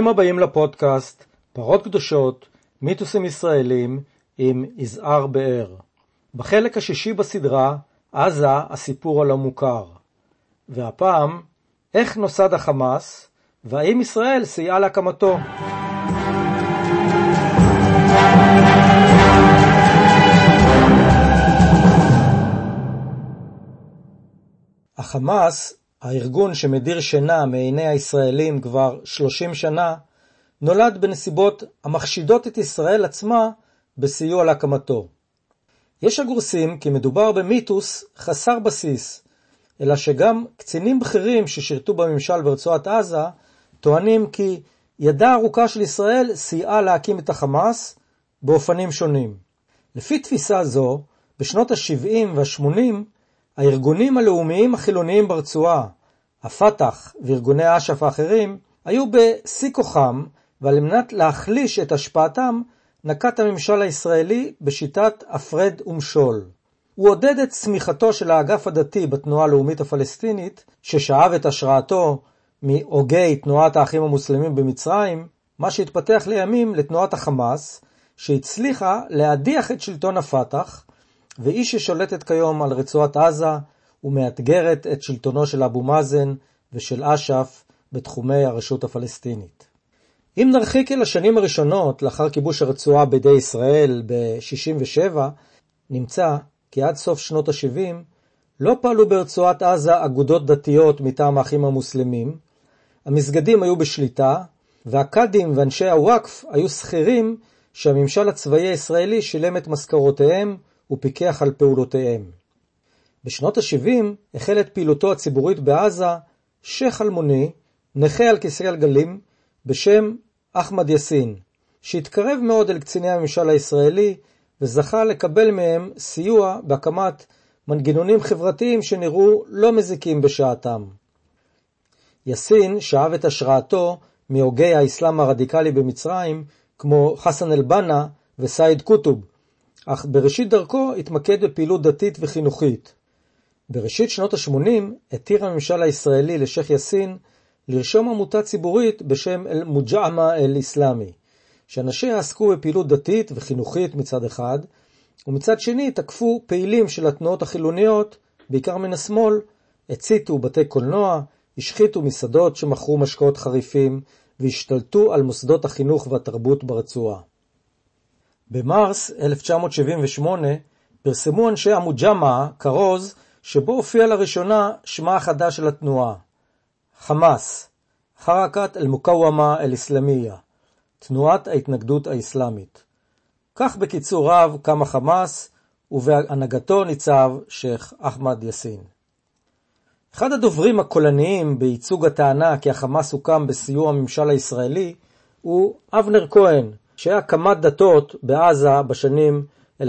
ברוכים הבאים לפודקאסט פרות קדושות, מיתוסים ישראלים עם יזהר באר. בחלק השישי בסדרה, עזה, הסיפור הלא מוכר. והפעם, איך נוסד החמאס, והאם ישראל סייעה להקמתו. החמאס, הארגון שמדיר שינה מעיני הישראלים כבר 30 שנה, נולד בנסיבות המחשידות את ישראל עצמה בסיוע להקמתו. יש הגורסים כי מדובר במיתוס חסר בסיס, אלא שגם קצינים בכירים ששירתו בממשל ברצועת עזה טוענים כי ידה ארוכה של ישראל סייעה להקים את החמאס באופנים שונים. לפי תפיסה זו, בשנות ה-70 וה-80 הארגונים הלאומיים החילוניים ברצועה, הפת"ח וארגוני אש"ף האחרים, היו בשיא כוחם, ועל מנת להחליש את השפעתם, נקט הממשל הישראלי בשיטת הפרד ומשול. הוא עודד את צמיחתו של האגף הדתי בתנועה הלאומית הפלסטינית, ששאב את השראתו מהוגי תנועת האחים המוסלמים במצרים, מה שהתפתח לימים לתנועת החמאס, שהצליחה להדיח את שלטון הפת"ח, והיא ששולטת כיום על רצועת עזה ומאתגרת את שלטונו של אבו מאזן ושל אש"ף בתחומי הרשות הפלסטינית. אם נרחיק אל השנים הראשונות לאחר כיבוש הרצועה בידי ישראל ב-67, נמצא כי עד סוף שנות ה-70 לא פעלו ברצועת עזה אגודות דתיות מטעם האחים המוסלמים, המסגדים היו בשליטה, והקאדים ואנשי הוואקף היו שכירים שהממשל הצבאי הישראלי שילם את משכורותיהם ופיקח על פעולותיהם. בשנות ה-70 החל את פעילותו הציבורית בעזה שייח' אלמוני, נכה על כיסא גלגלים, בשם אחמד יאסין, שהתקרב מאוד אל קציני הממשל הישראלי וזכה לקבל מהם סיוע בהקמת מנגנונים חברתיים שנראו לא מזיקים בשעתם. יאסין שאב את השראתו מהוגי האסלאם הרדיקלי במצרים, כמו חסן אל-בנה וסייד קוטוב, אך בראשית דרכו התמקד בפעילות דתית וחינוכית. בראשית שנות ה-80 התיר הממשל הישראלי לשייח' יאסין לרשום עמותה ציבורית בשם אל-מוג'עמה אל-אסלאמי, שאנשיה עסקו בפעילות דתית וחינוכית מצד אחד, ומצד שני תקפו פעילים של התנועות החילוניות, בעיקר מן השמאל, הציתו בתי קולנוע, השחיתו מסעדות שמכרו משקאות חריפים, והשתלטו על מוסדות החינוך והתרבות ברצועה. במרס 1978 פרסמו אנשי המוג'מה כרוז שבו הופיע לראשונה שמה החדש של התנועה, חמאס, חרקת אל-מוקאוומה אל-אסלאמיה, תנועת ההתנגדות האסלאמית. כך בקיצור רב קם החמאס, ובהנהגתו ניצב שייח' אחמד יאסין. אחד הדוברים הקולניים בייצוג הטענה כי החמאס הוקם בסיוע הממשל הישראלי הוא אבנר כהן, שהיה קמ"ט דתות בעזה בשנים 1973-1994.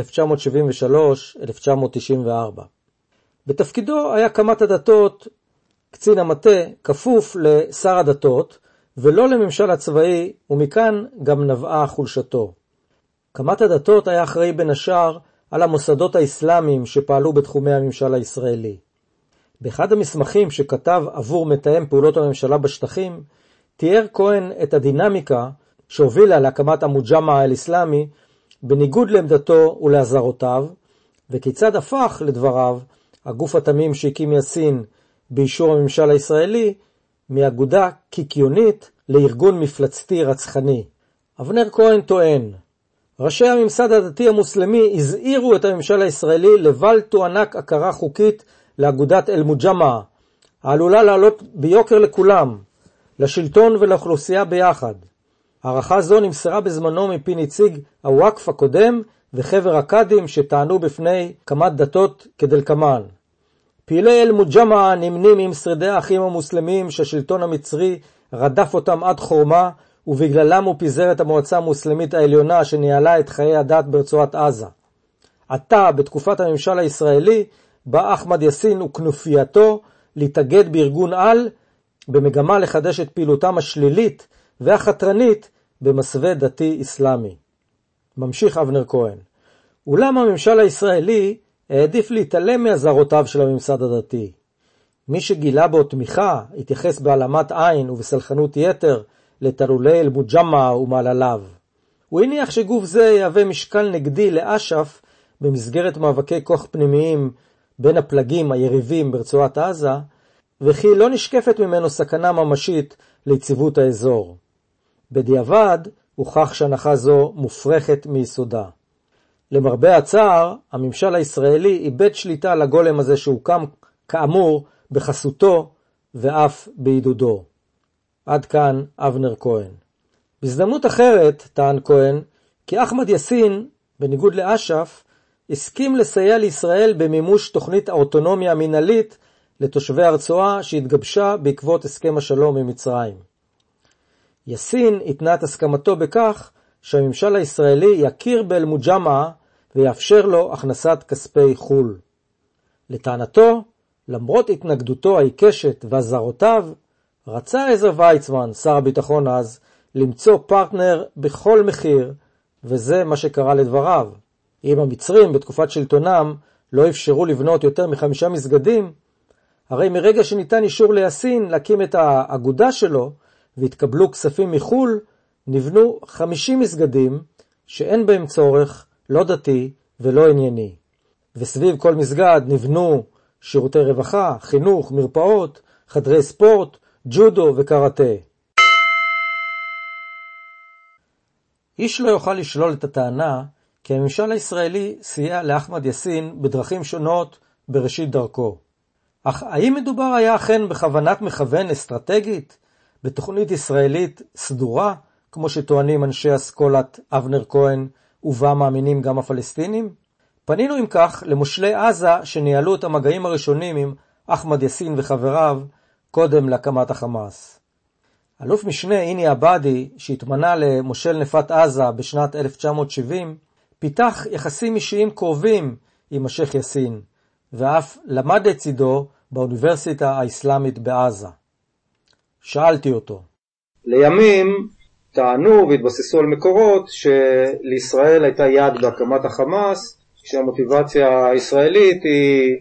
בתפקידו היה קמ"ט הדתות קצין המטה כפוף לשר הדתות ולא לממשל הצבאי, ומכאן גם נבעה חולשתו. קמ"ט הדתות היה אחראי בין השאר על המוסדות האסלאמיים שפעלו בתחומי הממשל הישראלי. באחד המסמכים שכתב עבור מתאם פעולות הממשלה בשטחים, תיאר כהן את הדינמיקה שהובילה להקמת המוג'מע האל-אסלאמי, בניגוד לעמדתו ולאזהרותיו, וכיצד הפך, לדבריו, הגוף התמים שהקים יאסין באישור הממשל הישראלי, מאגודה קיקיונית לארגון מפלצתי רצחני. אבנר כהן טוען, ראשי הממסד הדתי המוסלמי הזהירו את הממשל הישראלי לבל תוענק הכרה חוקית לאגודת אל-מוג'מע, העלולה לעלות ביוקר לכולם, לשלטון ולאוכלוסייה ביחד. הערכה זו נמסרה בזמנו מפי נציג הוואקף הקודם וחבר הקאדים שטענו בפני קמ"ט דתות כדלקמן. פעילי אל-מוג'מע נמנים עם שרידי האחים המוסלמים שהשלטון המצרי רדף אותם עד חורמה ובגללם הוא פיזר את המועצה המוסלמית העליונה שניהלה את חיי הדת ברצועת עזה. עתה, בתקופת הממשל הישראלי, בא אחמד יאסין וכנופייתו להתאגד בארגון על במגמה לחדש את פעילותם השלילית והחתרנית במסווה דתי אסלאמי. ממשיך אבנר כהן. אולם הממשל הישראלי העדיף להתעלם מאזהרותיו של הממסד הדתי. מי שגילה בו תמיכה, התייחס בהעלמת עין ובסלחנות יתר לתלולי אל-מוג'מע ומעלליו. הוא הניח שגוף זה יהווה משקל נגדי לאש"ף במסגרת מאבקי כוח פנימיים בין הפלגים היריבים ברצועת עזה, וכי לא נשקפת ממנו סכנה ממשית ליציבות האזור. בדיעבד, הוכח שהנחה זו מופרכת מיסודה. למרבה הצער, הממשל הישראלי איבד שליטה על הגולם הזה שהוקם, כאמור, בחסותו ואף בעידודו. עד כאן אבנר כהן. בהזדמנות אחרת, טען כהן, כי אחמד יאסין, בניגוד לאש"ף, הסכים לסייע לישראל במימוש תוכנית האוטונומיה המינהלית לתושבי הרצועה שהתגבשה בעקבות הסכם השלום עם מצרים. יאסין התנה את הסכמתו בכך שהממשל הישראלי יכיר באל-מוג'מעה ויאפשר לו הכנסת כספי חו"ל. לטענתו, למרות התנגדותו העיקשת ואזהרותיו, רצה עזר ויצמן, שר הביטחון אז, למצוא פרטנר בכל מחיר, וזה מה שקרה לדבריו. אם המצרים בתקופת שלטונם לא אפשרו לבנות יותר מחמישה מסגדים, הרי מרגע שניתן אישור ליאסין להקים את האגודה שלו והתקבלו כספים מחו"ל, נבנו 50 מסגדים שאין בהם צורך לא דתי ולא ענייני. וסביב כל מסגד נבנו שירותי רווחה, חינוך, מרפאות, חדרי ספורט, ג'ודו וקראטה. איש לא יוכל לשלול את הטענה כי הממשל הישראלי סייע לאחמד יאסין בדרכים שונות בראשית דרכו. אך האם מדובר היה אכן בכוונת מכוון אסטרטגית, בתוכנית ישראלית סדורה, כמו שטוענים אנשי אסכולת אבנר כהן, ובה מאמינים גם הפלסטינים? פנינו אם כך למושלי עזה שניהלו את המגעים הראשונים עם אחמד יאסין וחבריו קודם להקמת החמאס. אלוף משנה איני עבאדי, שהתמנה למושל נפת עזה בשנת 1970, פיתח יחסים אישיים קרובים עם השייח יאסין, ואף למד לצידו באוניברסיטה האסלאמית בעזה. שאלתי אותו. לימים טענו והתבססו על מקורות שלישראל הייתה יד בהקמת החמאס, כשהמוטיבציה הישראלית היא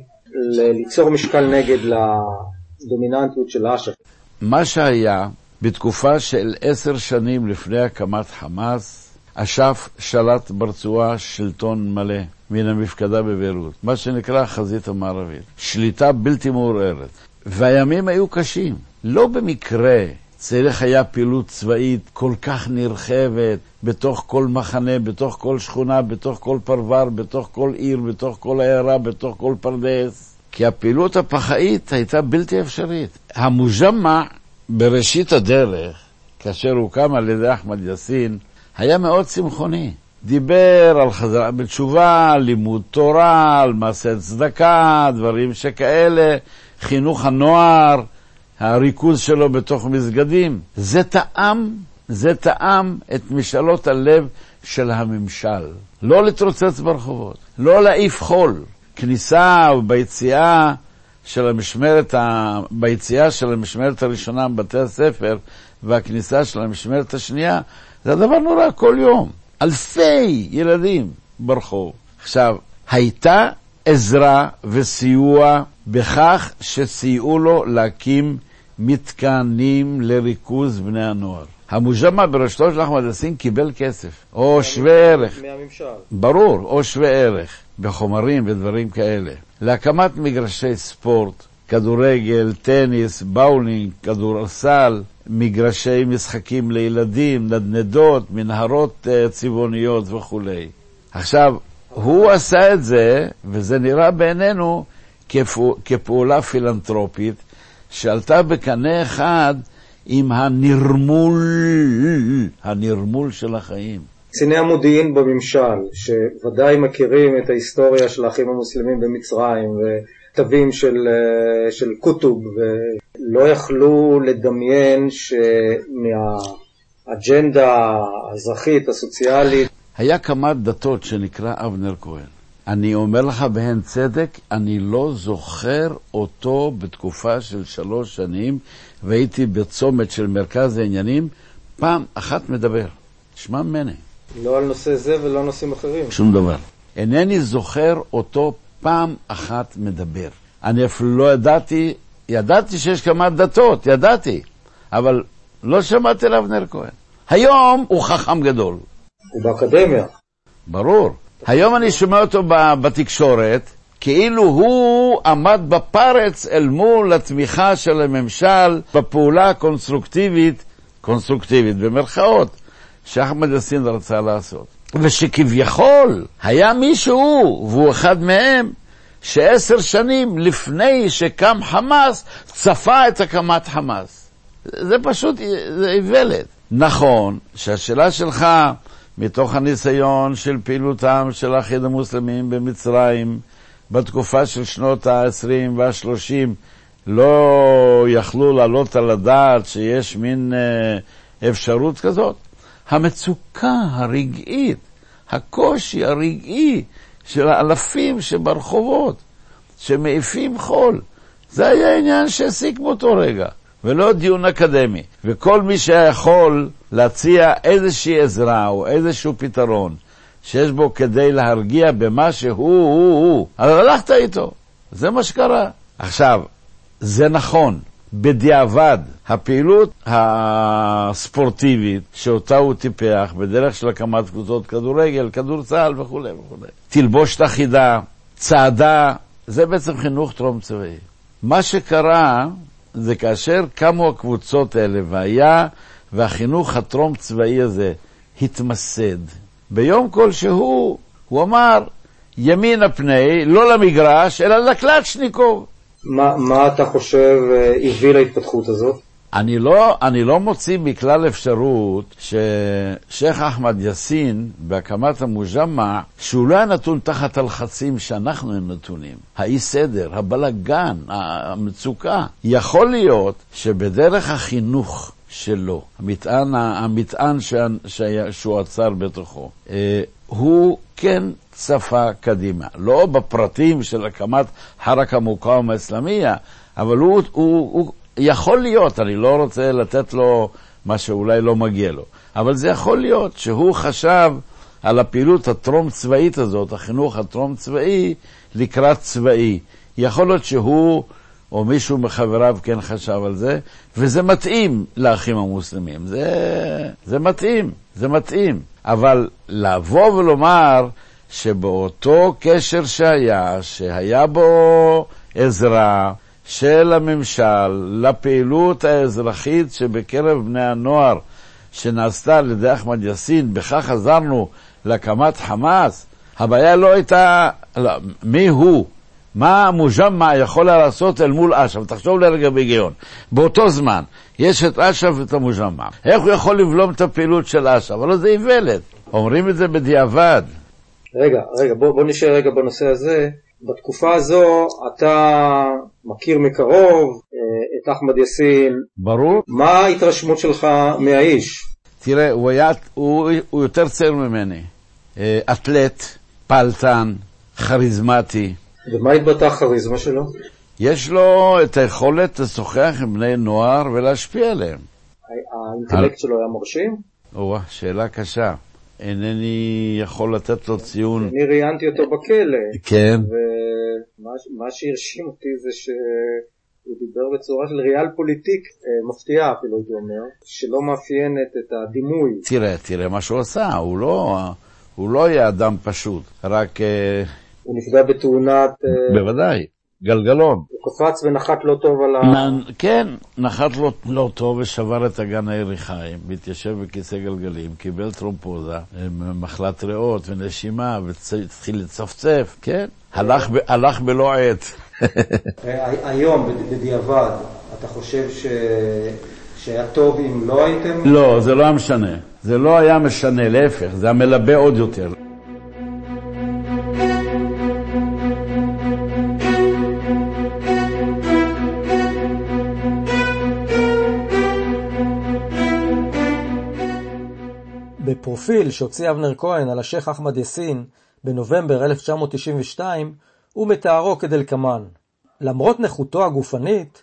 ליצור משקל נגד לדומיננטיות של אש"ף. מה שהיה בתקופה של עשר שנים לפני הקמת חמאס, אש"ף שלט ברצועה שלטון מלא מן המפקדה בביירות, מה שנקרא החזית המערבית. שליטה בלתי מעורערת. והימים היו קשים. לא במקרה צריך היה פעילות צבאית כל כך נרחבת בתוך כל מחנה, בתוך כל שכונה, בתוך כל פרבר, בתוך כל עיר, בתוך כל עיירה, בתוך כל פרדס. כי הפעילות הפח"עית הייתה בלתי אפשרית. המוג'מע בראשית הדרך, כאשר הוקם על ידי אחמד יאסין, היה מאוד צמחוני. דיבר על חזרה בתשובה, לימוד תורה, על מעשה צדקה, דברים שכאלה, חינוך הנוער, הריכוז שלו בתוך מסגדים. זה טעם, זה טעם את משאלות הלב של הממשל. לא להתרוצץ ברחובות, לא להעיף חול. כניסה וביציאה של המשמרת, ה... ביציאה של המשמרת הראשונה מבתי הספר והכניסה של המשמרת השנייה, זה דבר נורא כל יום. אלפי ילדים ברחוב. עכשיו, הייתה עזרה וסיוע בכך שסייעו לו להקים מתקנים לריכוז בני הנוער. המוג'מע בראשותו של אחמד יאסין קיבל כסף, או שווה ערך. מהממשל. ברור, או שווה ערך, בחומרים ודברים כאלה. להקמת מגרשי ספורט, כדורגל, טניס, באולינג, כדורסל, מגרשי משחקים לילדים, נדנדות, מנהרות uh, צבעוניות וכולי. עכשיו, הוא עשה את זה, וזה נראה בעינינו כפעול, כפעולה פילנטרופית, שעלתה בקנה אחד עם הנרמול, הנרמול של החיים. קציני המודיעין בממשל, שוודאי מכירים את ההיסטוריה של האחים המוסלמים במצרים, וכתבים של, אה, של קוטוב, ולא יכלו לדמיין שמהאג'נדה האזרחית, הסוציאלית, היה כמה דתות שנקרא אבנר כהן. אני אומר לך בהן צדק, אני לא זוכר אותו בתקופה של שלוש שנים, והייתי בצומת של מרכז העניינים, פעם אחת מדבר. תשמע ממני. לא על נושא זה ולא נושאים אחרים. שום דבר. אינני זוכר אותו פעם אחת מדבר. אני אפילו לא ידעתי, ידעתי שיש כמה דתות, ידעתי, אבל לא שמעתי על אבנר כהן. היום הוא חכם גדול. הוא באקדמיה. ברור. היום אני שומע אותו בתקשורת, כאילו הוא עמד בפרץ אל מול התמיכה של הממשל בפעולה הקונסטרוקטיבית, קונסטרוקטיבית במרכאות, שאחמד יאסין רצה לעשות. ושכביכול היה מישהו, והוא אחד מהם, שעשר שנים לפני שקם חמאס, צפה את הקמת חמאס. זה פשוט, זה איוולת. נכון שהשאלה שלך, מתוך הניסיון של פעילותם של האחים המוסלמים במצרים, בתקופה של שנות ה-20 וה-30, לא יכלו להעלות על הדעת שיש מין אה, אפשרות כזאת. המצוקה הרגעית, הקושי הרגעי של האלפים שברחובות, שמעיפים חול, זה היה עניין שהעסיק באותו רגע. ולא דיון אקדמי. וכל מי שהיה יכול להציע איזושהי עזרה או איזשהו פתרון שיש בו כדי להרגיע במה שהוא, הוא, הוא, אז הלכת איתו. זה מה שקרה. עכשיו, זה נכון, בדיעבד, הפעילות הספורטיבית שאותה הוא טיפח בדרך של הקמת קבוצות כדורגל, כדורסל וכולי וכולי, תלבושת אחידה, צעדה, זה בעצם חינוך טרום צבאי. מה שקרה זה כאשר קמו הקבוצות האלה והיה, והחינוך הטרום צבאי הזה התמסד. ביום כלשהו הוא אמר, ימין הפני, לא למגרש, אלא לקלצ'ניקוב. מה, מה אתה חושב אה, הביא להתפתחות הזאת? אני לא, אני לא מוציא מכלל אפשרות ששייח' אחמד יאסין, בהקמת המוג'מע, שהוא לא היה נתון תחת הלחצים שאנחנו נתונים. האי סדר, הבלגן, המצוקה. יכול להיות שבדרך החינוך שלו, המטען, המטען שהוא עצר בתוכו, אה, הוא כן צפה קדימה. לא בפרטים של הקמת חרקה מוקאום האסלאמיה, אבל הוא, הוא, הוא יכול להיות, אני לא רוצה לתת לו מה שאולי לא מגיע לו, אבל זה יכול להיות שהוא חשב על הפעילות הטרום צבאית הזאת, החינוך הטרום צבאי, לקראת צבאי. יכול להיות שהוא או מישהו מחבריו כן חשב על זה, וזה מתאים לאחים המוסלמים. זה, זה מתאים, זה מתאים. אבל לבוא ולומר שבאותו קשר שהיה, שהיה בו עזרה, של הממשל לפעילות האזרחית שבקרב בני הנוער שנעשתה על ידי אחמד יאסין, בכך עזרנו להקמת חמאס, הבעיה לא הייתה לא, מי הוא, מה המוג'מע יכול לעשות אל מול אש"ף. תחשוב לרגע בהיגיון. באותו זמן יש את אש"ף ואת המוג'מע. איך הוא יכול לבלום את הפעילות של אש"ף? אבל זה איוולת. אומרים את זה בדיעבד. רגע, רגע, בוא, בוא נשאר רגע בנושא הזה. בתקופה הזו אתה מכיר מקרוב אה, את אחמד יאסין. ברור. מה ההתרשמות שלך מהאיש? תראה, הוא, היה, הוא, הוא יותר צעיר ממני. אה, אתלט, פעלתן, כריזמטי. ומה התבטא הכריזמה שלו? יש לו את היכולת לשוחח עם בני נוער ולהשפיע עליהם. האינטלקט שלו היה מרשים? או, שאלה קשה. אינני יכול לתת לו ציון. אני ראיינתי אותו בכלא. כן. ומה שהרשים אותי זה שהוא דיבר בצורה של ריאל פוליטיק, אה, מפתיעה אפילו הייתי אומר, שלא מאפיינת את הדימוי. תראה, תראה מה שהוא עשה, הוא לא, הוא לא היה אדם פשוט, רק... אה, הוא נפגע בתאונת... אה, בוודאי. גלגלון. הוא קפץ ונחת לא טוב על ה... נ... כן, נחת לא, לא טוב ושבר את אגן היריחיים, והתיישב בכיסא גלגלים, קיבל טרומפוזה, מחלת ריאות ונשימה, והתחיל לצפצף, כן, הלך, ב... הלך בלא עת. היום, בדיעבד, אתה חושב ש... שהיה טוב אם לא הייתם... לא, זה לא היה משנה. זה לא היה משנה, להפך, זה היה מלבה עוד יותר. בפרופיל שהוציא אבנר כהן על השייח' אחמד יאסין בנובמבר 1992, הוא מתארו כדלקמן: למרות נכותו הגופנית,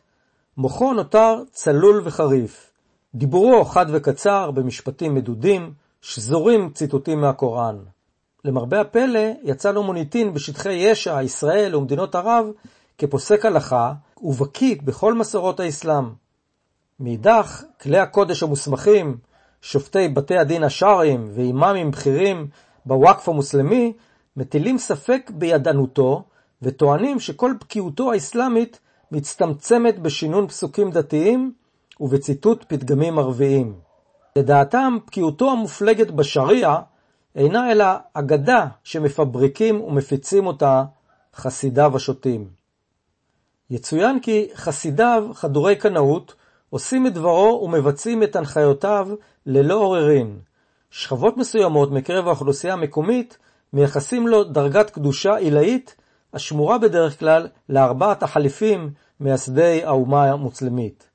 מוחו נותר צלול וחריף. דיבורו חד וקצר, במשפטים מדודים, שזורים ציטוטים מהקוראן. למרבה הפלא, יצא לו מוניטין בשטחי יש"ע, ישראל ומדינות ערב כפוסק הלכה ובקיא בכל מסורות האסלאם. מאידך, כלי הקודש המוסמכים, שופטי בתי הדין השרעיים ואימאמים בכירים בוואקף המוסלמי, מטילים ספק בידענותו וטוענים שכל בקיאותו האסלאמית מצטמצמת בשינון פסוקים דתיים ובציטוט פתגמים ערביים. לדעתם, בקיאותו המופלגת בשריעה אינה אלא אגדה שמפבריקים ומפיצים אותה חסידיו השוטים. יצוין כי חסידיו, חדורי קנאות, עושים את דברו ומבצעים את הנחיותיו ללא עוררין. שכבות מסוימות מקרב האוכלוסייה המקומית מייחסים לו דרגת קדושה עילאית השמורה בדרך כלל לארבעת החליפים מייסדי האומה המוסלמית.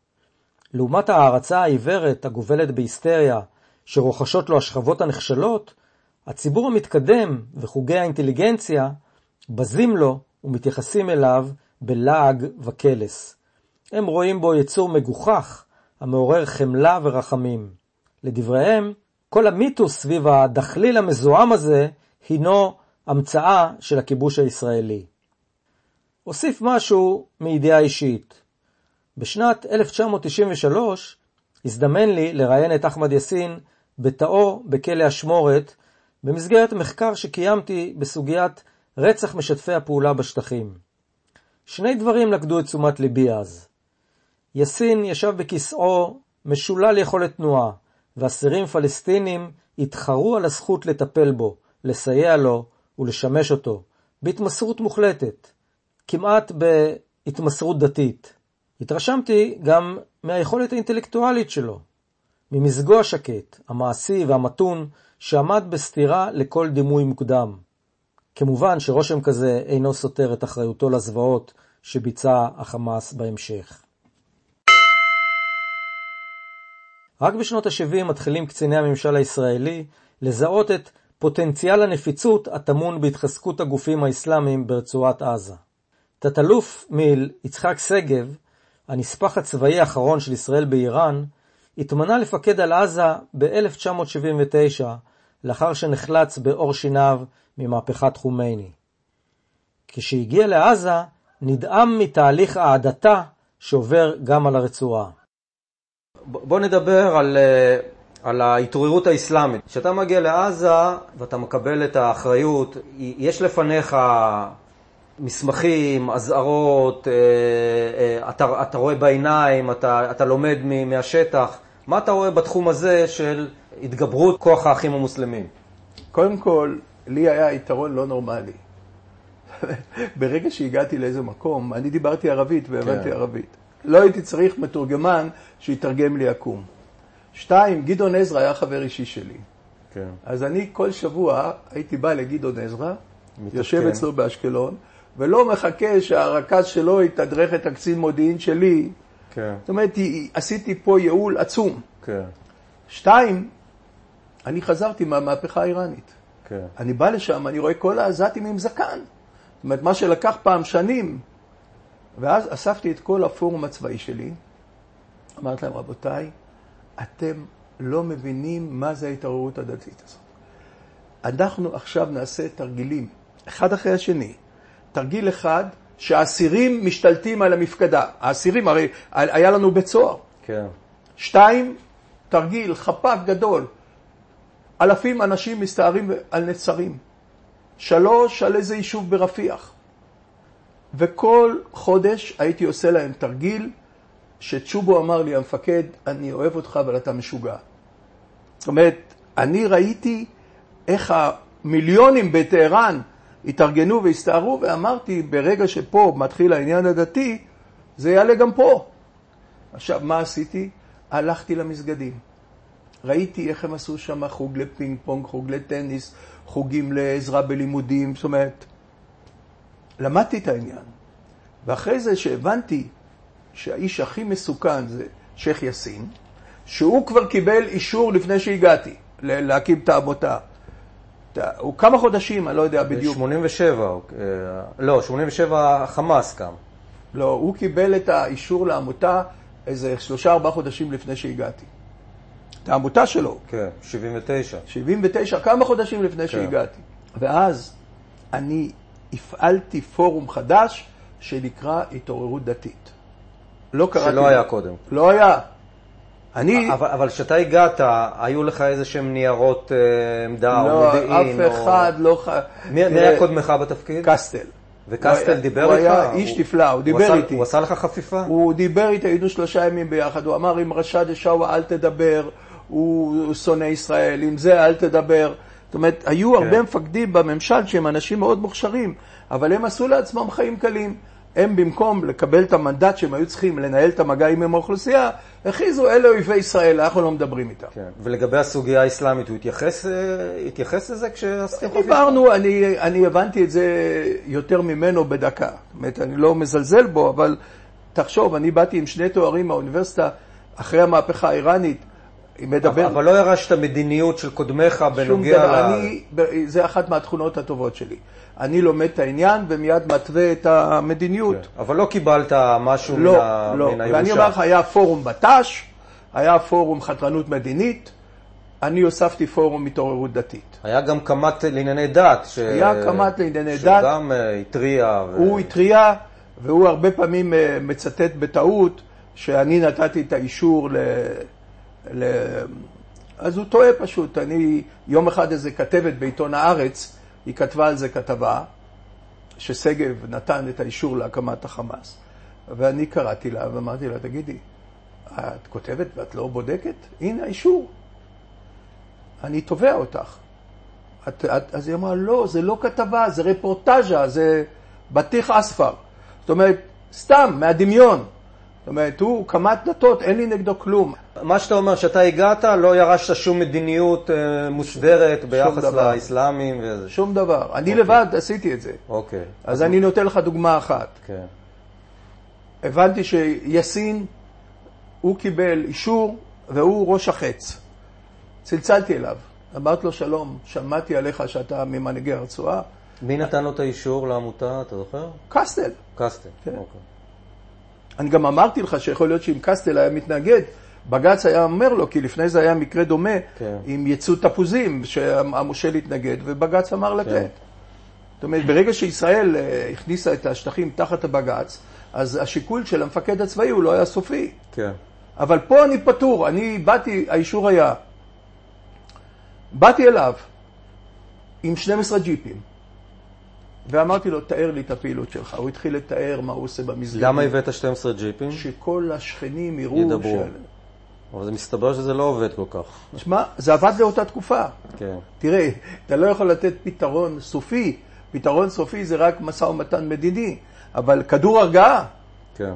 לעומת ההערצה העיוורת הגובלת בהיסטריה שרוחשות לו השכבות הנחשלות, הציבור המתקדם וחוגי האינטליגנציה בזים לו ומתייחסים אליו בלעג וקלס. הם רואים בו יצור מגוחך המעורר חמלה ורחמים. לדבריהם, כל המיתוס סביב הדחליל המזוהם הזה הינו המצאה של הכיבוש הישראלי. אוסיף משהו מידיעה אישית. בשנת 1993 הזדמן לי לראיין את אחמד יאסין בתאו בכלא אשמורת במסגרת מחקר שקיימתי בסוגיית רצח משתפי הפעולה בשטחים. שני דברים לקדו את תשומת ליבי אז. יאסין ישב בכיסאו משולל יכולת תנועה, ואסירים פלסטינים התחרו על הזכות לטפל בו, לסייע לו ולשמש אותו, בהתמסרות מוחלטת, כמעט בהתמסרות דתית. התרשמתי גם מהיכולת האינטלקטואלית שלו, ממזגו השקט, המעשי והמתון, שעמד בסתירה לכל דימוי מוקדם. כמובן שרושם כזה אינו סותר את אחריותו לזוועות שביצע החמאס בהמשך. רק בשנות ה-70 מתחילים קציני הממשל הישראלי לזהות את פוטנציאל הנפיצות הטמון בהתחזקות הגופים האסלאמיים ברצועת עזה. תת-אלוף מיל יצחק שגב, הנספח הצבאי האחרון של ישראל באיראן, התמנה לפקד על עזה ב-1979, לאחר שנחלץ בעור שיניו ממהפכת חומייני. כשהגיע לעזה, נדהם מתהליך ההדתה שעובר גם על הרצועה. בוא נדבר על, אה, על ההתעוררות האסלאמית. כשאתה מגיע לעזה ואתה מקבל את האחריות, יש לפניך מסמכים, אזהרות, אה, אה, אתה, אתה רואה בעיניים, אתה, אתה לומד מהשטח. מה אתה רואה בתחום הזה של התגברות כוח האחים המוסלמים? קודם כל, לי היה יתרון לא נורמלי. ברגע שהגעתי לאיזה מקום, אני דיברתי ערבית והבנתי כן. ערבית. לא הייתי צריך מתורגמן שיתרגם לי עקום. שתיים, גדעון עזרא היה חבר אישי שלי. כן. אז אני כל שבוע הייתי בא לגדעון עזרא, יושב אצלו באשקלון, ולא מחכה שהרכז שלו יתדרך את הקצין מודיעין שלי. כן. זאת אומרת, עשיתי פה ייעול עצום. כן. שתיים, אני חזרתי מהמהפכה האיראנית. כן. אני בא לשם, אני רואה כל העזתים עם זקן. זאת אומרת, מה שלקח פעם שנים. ואז אספתי את כל הפורום הצבאי שלי, אמרתי להם, רבותיי, אתם לא מבינים מה זה ההתעוררות הדתית הזאת. אנחנו עכשיו נעשה תרגילים, אחד אחרי השני. תרגיל אחד, שהאסירים משתלטים על המפקדה. האסירים, הרי היה לנו בית סוהר. כן. שתיים, תרגיל, חפ"ק גדול. אלפים אנשים מסתערים על נצרים. שלוש, על איזה יישוב ברפיח. וכל חודש הייתי עושה להם תרגיל שצ'ובו אמר לי, המפקד, אני אוהב אותך, אבל אתה משוגע. זאת אומרת, אני ראיתי איך המיליונים בטהרן התארגנו והסתערו, ואמרתי, ברגע שפה מתחיל העניין הדתי, זה יעלה גם פה. עכשיו, מה עשיתי? הלכתי למסגדים. ראיתי איך הם עשו שם חוג לפינג פונג, חוג לטניס, חוגים לעזרה בלימודים, זאת אומרת, למדתי את העניין. ואחרי זה שהבנתי שהאיש הכי מסוכן זה שייח' יאסין, שהוא כבר קיבל אישור לפני שהגעתי להקים את העמותה. הוא כמה חודשים, אני לא יודע בדיוק. 87, אה, לא, 87 חמאס קם. לא, הוא קיבל את האישור לעמותה איזה שלושה ארבעה חודשים לפני שהגעתי. את העמותה שלו. כן, 79. 79, כמה חודשים לפני כן. שהגעתי. ואז אני הפעלתי פורום חדש שנקרא התעוררות דתית. לא קראתי... שלא היה קודם. לא היה. אני... אבל אבל כשאתה הגעת, היו לך איזה שהם ניירות אה, עמדה או לא, מודיעין? אף או- אחד לא... ח- מי מי היה קודמך בתפקיד? קסטל. וקסטל הוא דיבר הוא איתך? היה איש נפלא, הוא דיבר עשה- איתי. הוא עשה לך חפיפה? הוא דיבר איתי, היינו שלושה ימים ביחד, הוא אמר עם רשד ישעיה אל תדבר, הוא שונא ישראל, עם זה אל תדבר. זאת אומרת, היו כן. הרבה מפקדים בממשל שהם אנשים מאוד מוכשרים, אבל הם עשו לעצמם חיים קלים. הם במקום לקבל את המנדט שהם היו צריכים לנהל את המגעים עם האוכלוסייה, הכריזו אלה אויבי ישראל, אנחנו לא מדברים איתם. כן. ולגבי הסוגיה האסלאמית, הוא התייחס, אה, התייחס לזה כשעשיתם חפיפה? דיברנו, אני, אני הבנתי את זה יותר ממנו בדקה. זאת אומרת, אני לא מזלזל בו, אבל תחשוב, אני באתי עם שני תוארים מהאוניברסיטה אחרי המהפכה האיראנית, מדבר... אבל לא ירשת מדיניות של קודמך שום בנוגע דבר, ל... אני, זה אחת מהתכונות הטובות שלי. אני לומד את העניין ומיד מתווה את המדיניות. כן. אבל לא קיבלת משהו לא, מן ה- לא. מן הירושה. ואני אומר לך, היה פורום בט"ש, היה פורום חתרנות מדינית, אני הוספתי פורום התעוררות דתית. היה גם קמ"ט לענייני דת. ש... היה קמ"ט לענייני דת. שגם אה, התריע. ו... הוא התריע, והוא הרבה פעמים אה, מצטט בטעות שאני נתתי את האישור ל... ל... אז הוא טועה פשוט. אני, יום אחד איזה כתבת בעיתון הארץ, היא כתבה על זה כתבה, ששגב נתן את האישור להקמת החמאס. ואני קראתי לה ואמרתי לה, תגידי, את כותבת ואת לא בודקת? הנה האישור. אני תובע אותך. את, את, אז היא אמרה, לא, זה לא כתבה, זה רפורטאז'ה, זה בטיח אספר. זאת אומרת, סתם, מהדמיון. זאת אומרת, הוא קמ"ט דתות, אין לי נגדו כלום. מה שאתה אומר, שאתה הגעת, לא ירשת שום מדיניות אה, מוסדרת ביחס. לאסלאמים וזה. שום דבר. אני לבד עשיתי את זה. אוקיי. אז אני נותן לך דוגמה אחת. כן. הבנתי שיאסין, הוא קיבל אישור והוא ראש החץ. צלצלתי אליו, אמרתי לו, שלום, שמעתי עליך שאתה ממנהיגי הרצועה. מי נתן לו את האישור לעמותה, אתה זוכר? קסטל. קסטל. כן. אוקיי. אני גם אמרתי לך שיכול להיות שאם קסטל היה מתנגד, בג"ץ היה אומר לו, כי לפני זה היה מקרה דומה כן. עם ייצוא תפוזים, שהמושל התנגד, ובג"ץ אמר לתת. כן. זאת אומרת, ברגע שישראל אה, הכניסה את השטחים תחת הבג"ץ, אז השיקול של המפקד הצבאי הוא לא היה סופי. כן. אבל פה אני פטור, אני באתי, האישור היה. באתי אליו עם 12 ג'יפים, ואמרתי לו, תאר לי את הפעילות שלך. הוא התחיל לתאר מה הוא עושה במסגרת. למה הבאת 12 ג'יפים? שכל השכנים יראו... ידברו. אבל זה מסתבר שזה לא עובד כל כך. שמע, זה עבד לאותה תקופה. כן. תראה, אתה לא יכול לתת פתרון סופי. פתרון סופי זה רק משא ומתן מדיני, אבל כדור הרגעה. כן.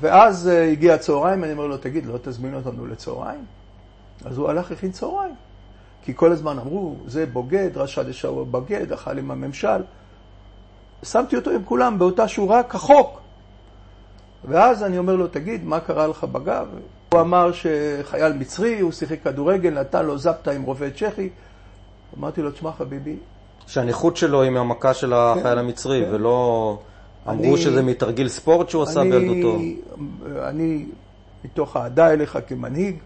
ואז uh, הגיע הצהריים, אני אומר לו, תגיד, לא תזמין אותנו לצהריים? אז הוא הלך, הכין צהריים. כי כל הזמן אמרו, זה בוגד, רשד ישעיה בוגד, אכל עם הממשל. שמתי אותו עם כולם באותה שורה כחוק. ואז אני אומר לו, תגיד, מה קרה לך בגב? הוא אמר שחייל מצרי, הוא שיחק כדורגל, נתן לו זפטה עם רובה צ'כי. אמרתי לו, תשמע חביבי, שהנכות שלו היא מהמכה של החייל המצרי, כן. ולא אמרו אני- שזה מתרגיל ספורט שהוא עשה אני- בילדותו. אני, מתוך אהדה אליך כמנהיג,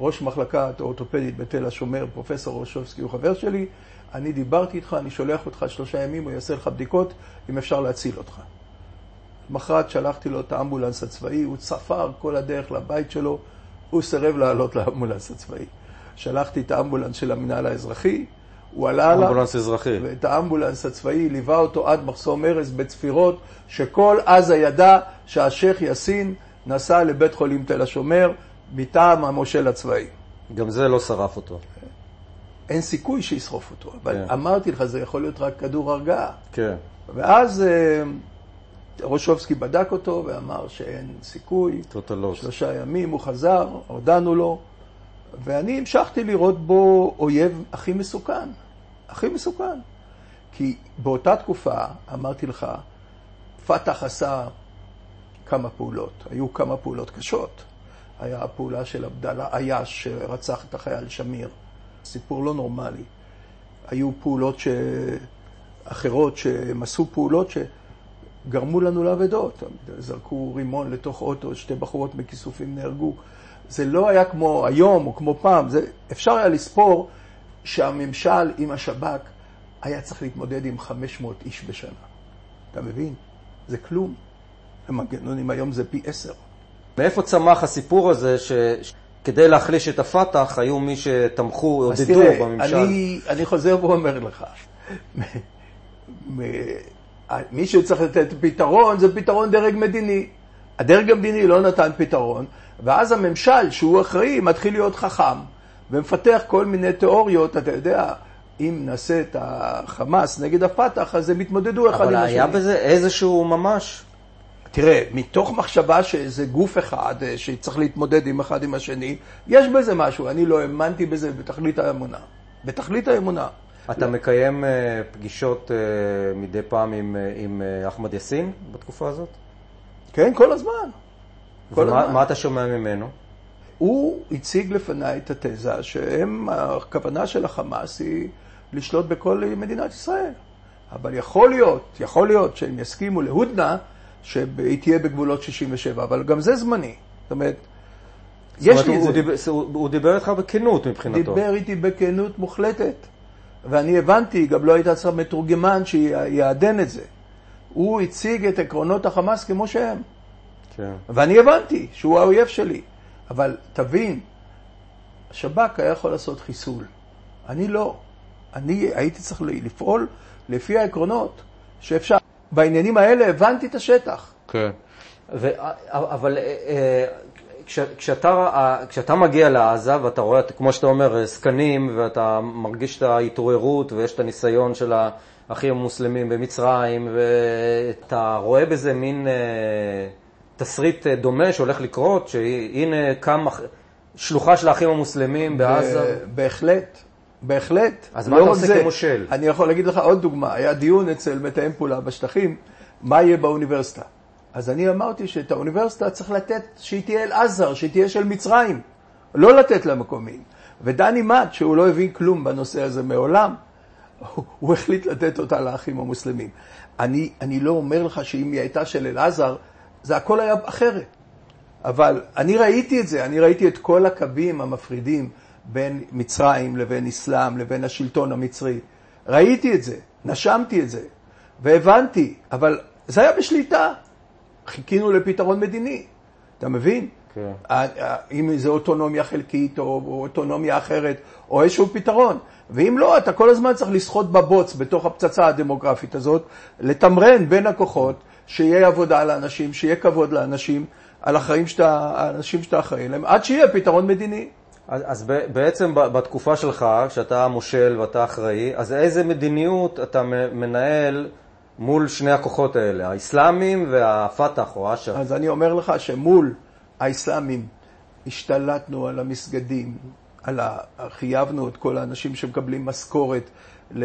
ראש מחלקת אורתופדית בתל השומר, פרופסור רושובסקי הוא חבר שלי, אני דיברתי איתך, אני שולח אותך שלושה ימים, הוא יעשה לך בדיקות, אם אפשר להציל אותך. למחרת שלחתי לו את האמבולנס הצבאי, הוא צפר כל הדרך לבית שלו, הוא סירב לעלות לאמבולנס הצבאי. שלחתי את האמבולנס של המינהל האזרחי, הוא עלה עליו. אמבולנס אזרחי. ואת האמבולנס הצבאי ליווה אותו עד מחסום ארז בצפירות, שכל עזה ידע שהשייח' יאסין נסע לבית חולים תל השומר מטעם המושל הצבאי. גם זה לא שרף אותו. אין סיכוי שישרוף אותו, אבל כן. אמרתי לך, זה יכול להיות רק כדור הרגעה. כן. ואז אה, רושובסקי בדק אותו ואמר שאין סיכוי. טוטלוס. שלושה ימים הוא חזר, הודענו לו, ואני המשכתי לראות בו אויב הכי מסוכן, הכי מסוכן. כי באותה תקופה, אמרתי לך, פת"ח עשה כמה פעולות, היו כמה פעולות קשות. היה הפעולה של עבדאללה עייש שרצח את החייל שמיר, סיפור לא נורמלי. היו פעולות ש... אחרות שהם עשו פעולות שגרמו לנו לאבדות. זרקו רימון לתוך אוטו, שתי בחורות מכיסופים נהרגו. זה לא היה כמו היום או כמו פעם, זה, אפשר היה לספור שהממשל עם השב"כ היה צריך להתמודד עם 500 איש בשנה. אתה מבין? זה כלום. המנגנונים היום זה פי עשר. מאיפה צמח הסיפור הזה שכדי להחליש את הפת"ח היו מי שתמכו, עודדו בממשל? אני, אני חוזר ואומר לך, מי שצריך לתת פתרון זה פתרון דרג מדיני. הדרג המדיני לא נתן פתרון, ואז הממשל, שהוא אחראי, מתחיל להיות חכם, ומפתח כל מיני תיאוריות, אתה יודע, אם נעשה את החמאס נגד הפת"ח, אז הם יתמודדו אחד עם השני. אבל היה בזה איזשהו ממש? תראה, מתוך מחשבה שזה גוף אחד אה, שצריך להתמודד עם אחד עם השני, יש בזה משהו. אני לא האמנתי בזה בתכלית האמונה. בתכלית האמונה. אתה מקיים אה, פגישות אה, מדי פעם עם, עם אחמד יאסין בתקופה הזאת? כן, כל הזמן. כל ומה, הזמן. מה אתה שומע ממנו? הוא הציג לפניי את התזה שהכוונה של החמאס היא לשלוט בכל מדינת ישראל. אבל יכול להיות, יכול להיות שהם יסכימו להודנה שהיא תהיה בגבולות 67, אבל גם זה זמני. זאת אומרת, יש לי את זה. דיבר, הוא דיבר איתך בכנות מבחינתו. דיבר איתי בכנות מוחלטת. ואני הבנתי, גם לא היית צריך מתורגמן שיעדן את זה. הוא הציג את עקרונות החמאס כמו שהם. כן. ואני הבנתי שהוא האויב שלי. אבל תבין, השב"כ היה יכול לעשות חיסול. אני לא. אני הייתי צריך לפעול לפי העקרונות שאפשר. בעניינים האלה הבנתי את השטח. כן. ו, אבל אה, אה, כש, כשאתה, כשאתה מגיע לעזה ואתה רואה, כמו שאתה אומר, זקנים, ואתה מרגיש את ההתעוררות ויש את הניסיון של האחים המוסלמים במצרים, ואתה רואה בזה מין אה, תסריט דומה שהולך לקרות, שהנה קם שלוחה של האחים המוסלמים בעזה. בהחלט. בהחלט. אז מה לא אתה עושה זה, כמושל? אני יכול להגיד לך עוד דוגמה. היה דיון אצל מתאם פעולה בשטחים, מה יהיה באוניברסיטה. אז אני אמרתי שאת האוניברסיטה צריך לתת, שהיא תהיה אל-עזר, שהיא תהיה של מצרים, לא לתת למקומיים. ודני מאט, שהוא לא הבין כלום בנושא הזה מעולם, הוא החליט לתת אותה לאחים המוסלמים. אני, אני לא אומר לך שאם היא הייתה של אל-עזר, זה הכל היה אחרת. אבל אני ראיתי את זה, אני ראיתי את כל הקווים המפרידים בין מצרים לבין אסלאם לבין השלטון המצרי. ראיתי את זה, נשמתי את זה, והבנתי, אבל זה היה בשליטה. חיכינו לפתרון מדיני, אתה מבין? כן. אם זה אוטונומיה חלקית או אוטונומיה אחרת, או איזשהו פתרון. ואם לא, אתה כל הזמן צריך לשחות בבוץ בתוך הפצצה הדמוגרפית הזאת, לתמרן בין הכוחות, שיהיה עבודה לאנשים, שיהיה כבוד לאנשים, על החיים שאתה, האנשים שאתה אחראי להם, עד שיהיה פתרון מדיני. אז, אז בעצם בתקופה שלך, כשאתה מושל ואתה אחראי, אז איזה מדיניות אתה מנהל מול שני הכוחות האלה, האסלאמים והפת"ח או אש"ף? אז אני אומר לך שמול האסלאמים השתלטנו על המסגדים, על ה... חייבנו את כל האנשים שמקבלים משכורת ל...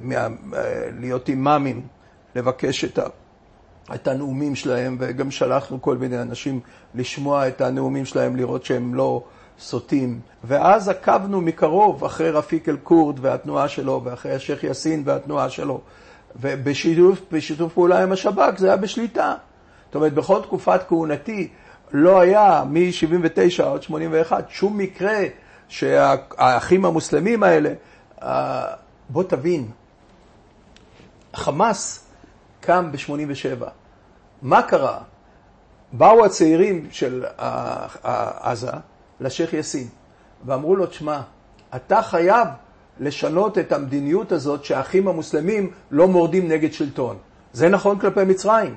מה... להיות אימאמים, לבקש את, ה... את הנאומים שלהם, וגם שלחנו כל מיני אנשים לשמוע את הנאומים שלהם, לראות שהם לא סוטים. ואז עקבנו מקרוב אחרי רפיק אל-כורד והתנועה שלו, ואחרי השייח' יאסין והתנועה שלו. ובשיתוף פעולה עם השב"כ זה היה בשליטה. זאת אומרת, בכל תקופת כהונתי לא היה מ-79 עד 81 שום מקרה שהאחים המוסלמים האלה, אה, בוא תבין, חמאס קם ב-87. מה קרה? באו הצעירים של עזה לשייח' יאסין ואמרו לו, תשמע, אתה חייב לשנות את המדיניות הזאת שהאחים המוסלמים לא מורדים נגד שלטון. זה נכון כלפי מצרים,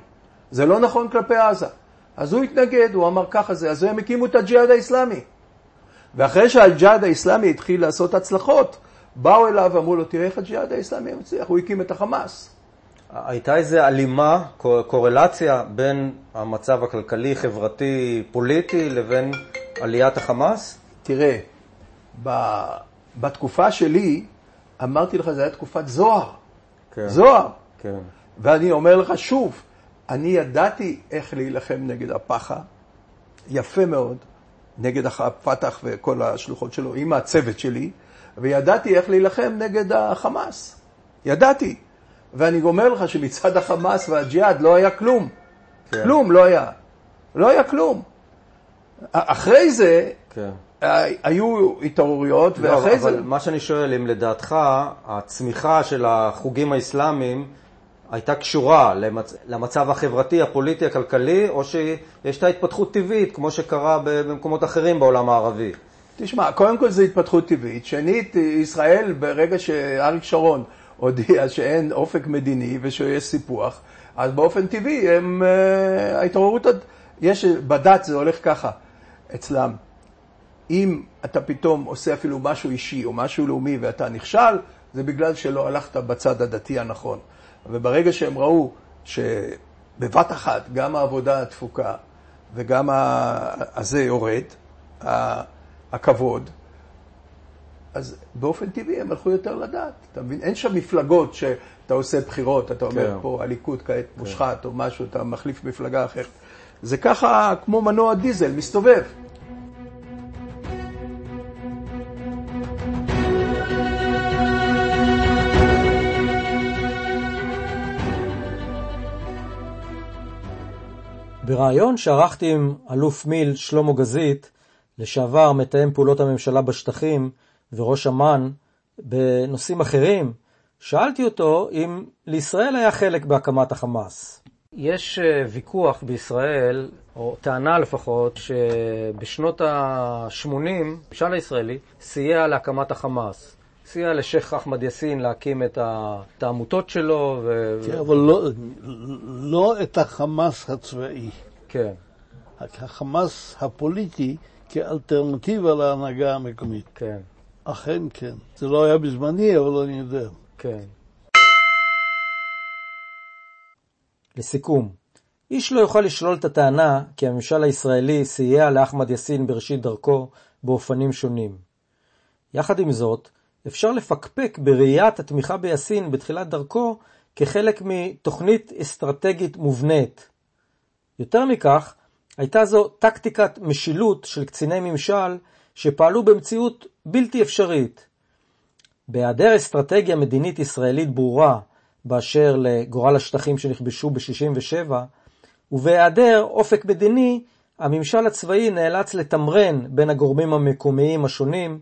זה לא נכון כלפי עזה. אז הוא התנגד, הוא אמר ככה זה, אז הם הקימו את הג'יהאד האיסלאמי. ואחרי שהג'יהאד האיסלאמי התחיל לעשות הצלחות, באו אליו ואמרו לו, תראה איך הג'יהאד האיסלאמי מצליח, הוא הקים את החמאס. הייתה איזו הלימה, קורלציה בין המצב הכלכלי, חברתי, פוליטי, לבין עליית החמאס? תראה, בתקופה שלי, אמרתי לך, זו הייתה תקופת זוהר. כן. זוהר. כן. ואני אומר לך שוב, אני ידעתי איך להילחם נגד הפח"ע, יפה מאוד, נגד הפת"ח וכל השלוחות שלו, עם הצוות שלי, וידעתי איך להילחם נגד החמאס. ידעתי. ואני אומר לך שמצד החמאס והג'יהאד לא היה כלום. כן. כלום לא היה. לא היה כלום. אחרי זה, כן. היו התעוררויות, לא, ואחרי אבל זה... אבל מה שאני שואל, אם לדעתך הצמיחה של החוגים האסלאמיים הייתה קשורה למצ... למצב החברתי, הפוליטי, הכלכלי, או שיש את ההתפתחות טבעית, כמו שקרה במקומות אחרים בעולם הערבי? תשמע, קודם כל זו התפתחות טבעית. שנית, ישראל, ברגע שאריק שרון הודיע שאין אופק מדיני ושיש סיפוח, אז באופן טבעי הם, אה, ההתעוררות, יש, בדת זה הולך ככה אצלם. אם אתה פתאום עושה אפילו משהו אישי או משהו לאומי ואתה נכשל, זה בגלל שלא הלכת בצד הדתי הנכון. וברגע שהם ראו שבבת אחת גם העבודה התפוקה וגם הזה יורד, הכבוד, אז באופן טבעי הם הלכו יותר לדעת, אתה מבין? אין שם מפלגות שאתה עושה בחירות, אתה אומר כן. פה הליכוד כעת כן. מושחת או משהו, אתה מחליף מפלגה אחרת. זה ככה כמו מנוע דיזל, מסתובב. בריאיון שערכתי עם אלוף מיל שלמה גזית, לשעבר מתאם פעולות הממשלה בשטחים וראש אמ"ן בנושאים אחרים, שאלתי אותו אם לישראל היה חלק בהקמת החמאס. יש אה, ויכוח בישראל, או טענה לפחות, שבשנות ה-80, הממשל הישראלי סייע להקמת החמאס. סייע לשייח' אחמד יאסין להקים את, העמותות שלו. ו... כן, אבל לא, לא את החמאס הצבאי. כן. החמאס הפוליטי כאלטרנטיבה להנהגה המקומית. כן. אכן כן. זה לא היה בזמני, אבל אני יודע. כן. לסיכום, איש לא יוכל לשלול את הטענה כי הממשל הישראלי סייע לאחמד יאסין בראשית דרכו באופנים שונים. יחד עם זאת, אפשר לפקפק בראיית התמיכה ביאסין בתחילת דרכו כחלק מתוכנית אסטרטגית מובנית. יותר מכך, הייתה זו טקטיקת משילות של קציני ממשל שפעלו במציאות בלתי אפשרית. בהיעדר אסטרטגיה מדינית ישראלית ברורה באשר לגורל השטחים שנכבשו ב-67, ובהיעדר אופק מדיני, הממשל הצבאי נאלץ לתמרן בין הגורמים המקומיים השונים,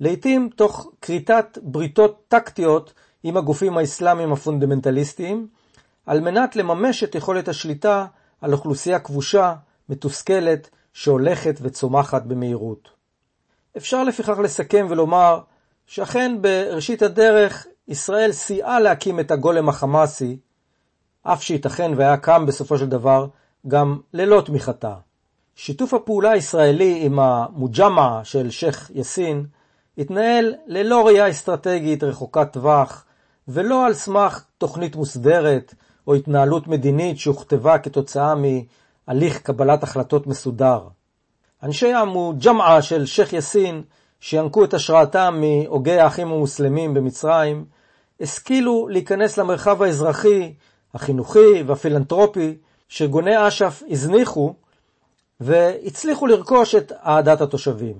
לעתים תוך כריתת בריתות טקטיות עם הגופים האסלאמיים הפונדמנטליסטיים, על מנת לממש את יכולת השליטה על אוכלוסייה כבושה, מתוסכלת, שהולכת וצומחת במהירות. אפשר לפיכך לסכם ולומר שאכן בראשית הדרך ישראל סייעה להקים את הגולם החמאסי, אף שייתכן והיה קם בסופו של דבר גם ללא תמיכתה. שיתוף הפעולה הישראלי עם המוג'מה של שייח' יאסין התנהל ללא ראייה אסטרטגית רחוקת טווח ולא על סמך תוכנית מוסדרת או התנהלות מדינית שהוכתבה כתוצאה מהליך קבלת החלטות מסודר. אנשי המוג'מעה של שייח' יאסין, שינקו את השראתם מהוגי האחים המוסלמים במצרים, השכילו להיכנס למרחב האזרחי, החינוכי והפילנטרופי שארגוני אש"ף הזניחו, והצליחו לרכוש את אהדת התושבים.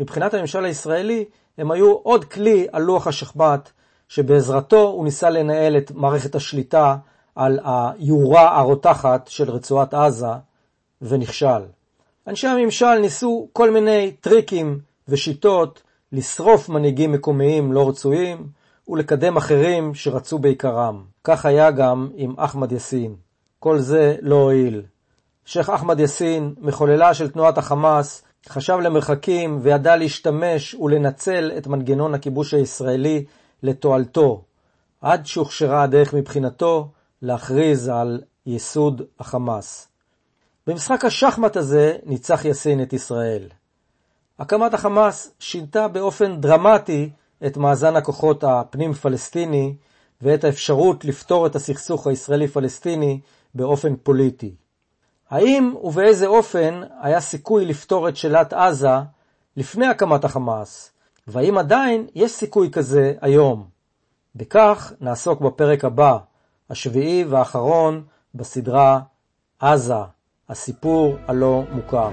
מבחינת הממשל הישראלי, הם היו עוד כלי על לוח השכבת, שבעזרתו הוא ניסה לנהל את מערכת השליטה על היורה הרותחת של רצועת עזה, ונכשל. אנשי הממשל ניסו כל מיני טריקים ושיטות לשרוף מנהיגים מקומיים לא רצויים ולקדם אחרים שרצו בעיקרם. כך היה גם עם אחמד יאסין. כל זה לא הועיל. שייח' אחמד יאסין, מחוללה של תנועת החמאס, חשב למרחקים וידע להשתמש ולנצל את מנגנון הכיבוש הישראלי לתועלתו, עד שהוכשרה הדרך מבחינתו להכריז על ייסוד החמאס. במשחק השחמט הזה ניצח יאסין את ישראל. הקמת החמאס שינתה באופן דרמטי את מאזן הכוחות הפנים-פלסטיני ואת האפשרות לפתור את הסכסוך הישראלי-פלסטיני באופן פוליטי. האם ובאיזה אופן היה סיכוי לפתור את שאלת עזה לפני הקמת החמאס, והאם עדיין יש סיכוי כזה היום? בכך נעסוק בפרק הבא, השביעי והאחרון בסדרה עזה, הסיפור הלא מוכר.